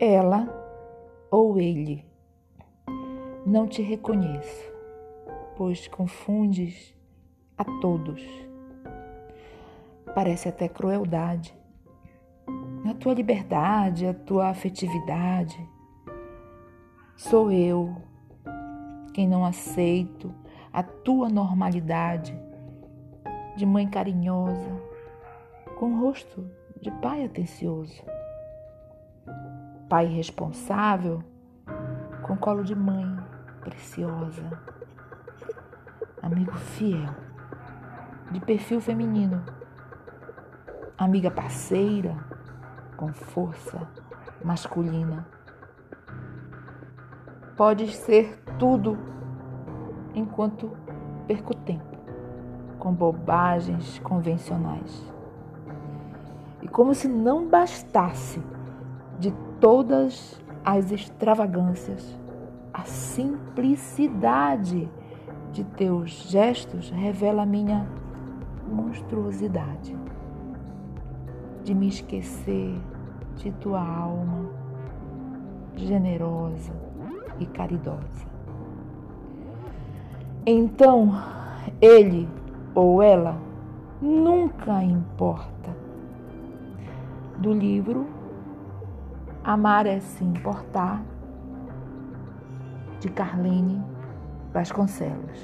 ela ou ele. Não te reconheço, pois confundes a todos. Parece até crueldade. A tua liberdade, a tua afetividade. Sou eu quem não aceito a tua normalidade de mãe carinhosa, com rosto de pai atencioso. Pai responsável, com colo de mãe preciosa. Amigo fiel, de perfil feminino. Amiga parceira, com força masculina. Podes ser tudo enquanto perco tempo com bobagens convencionais. E como se não bastasse de todas as extravagâncias, a simplicidade de teus gestos revela a minha monstruosidade. De me esquecer de tua alma generosa e caridosa. Então, ele ou ela nunca importa. Do livro Amar é se importar, de Carlene Vasconcelos.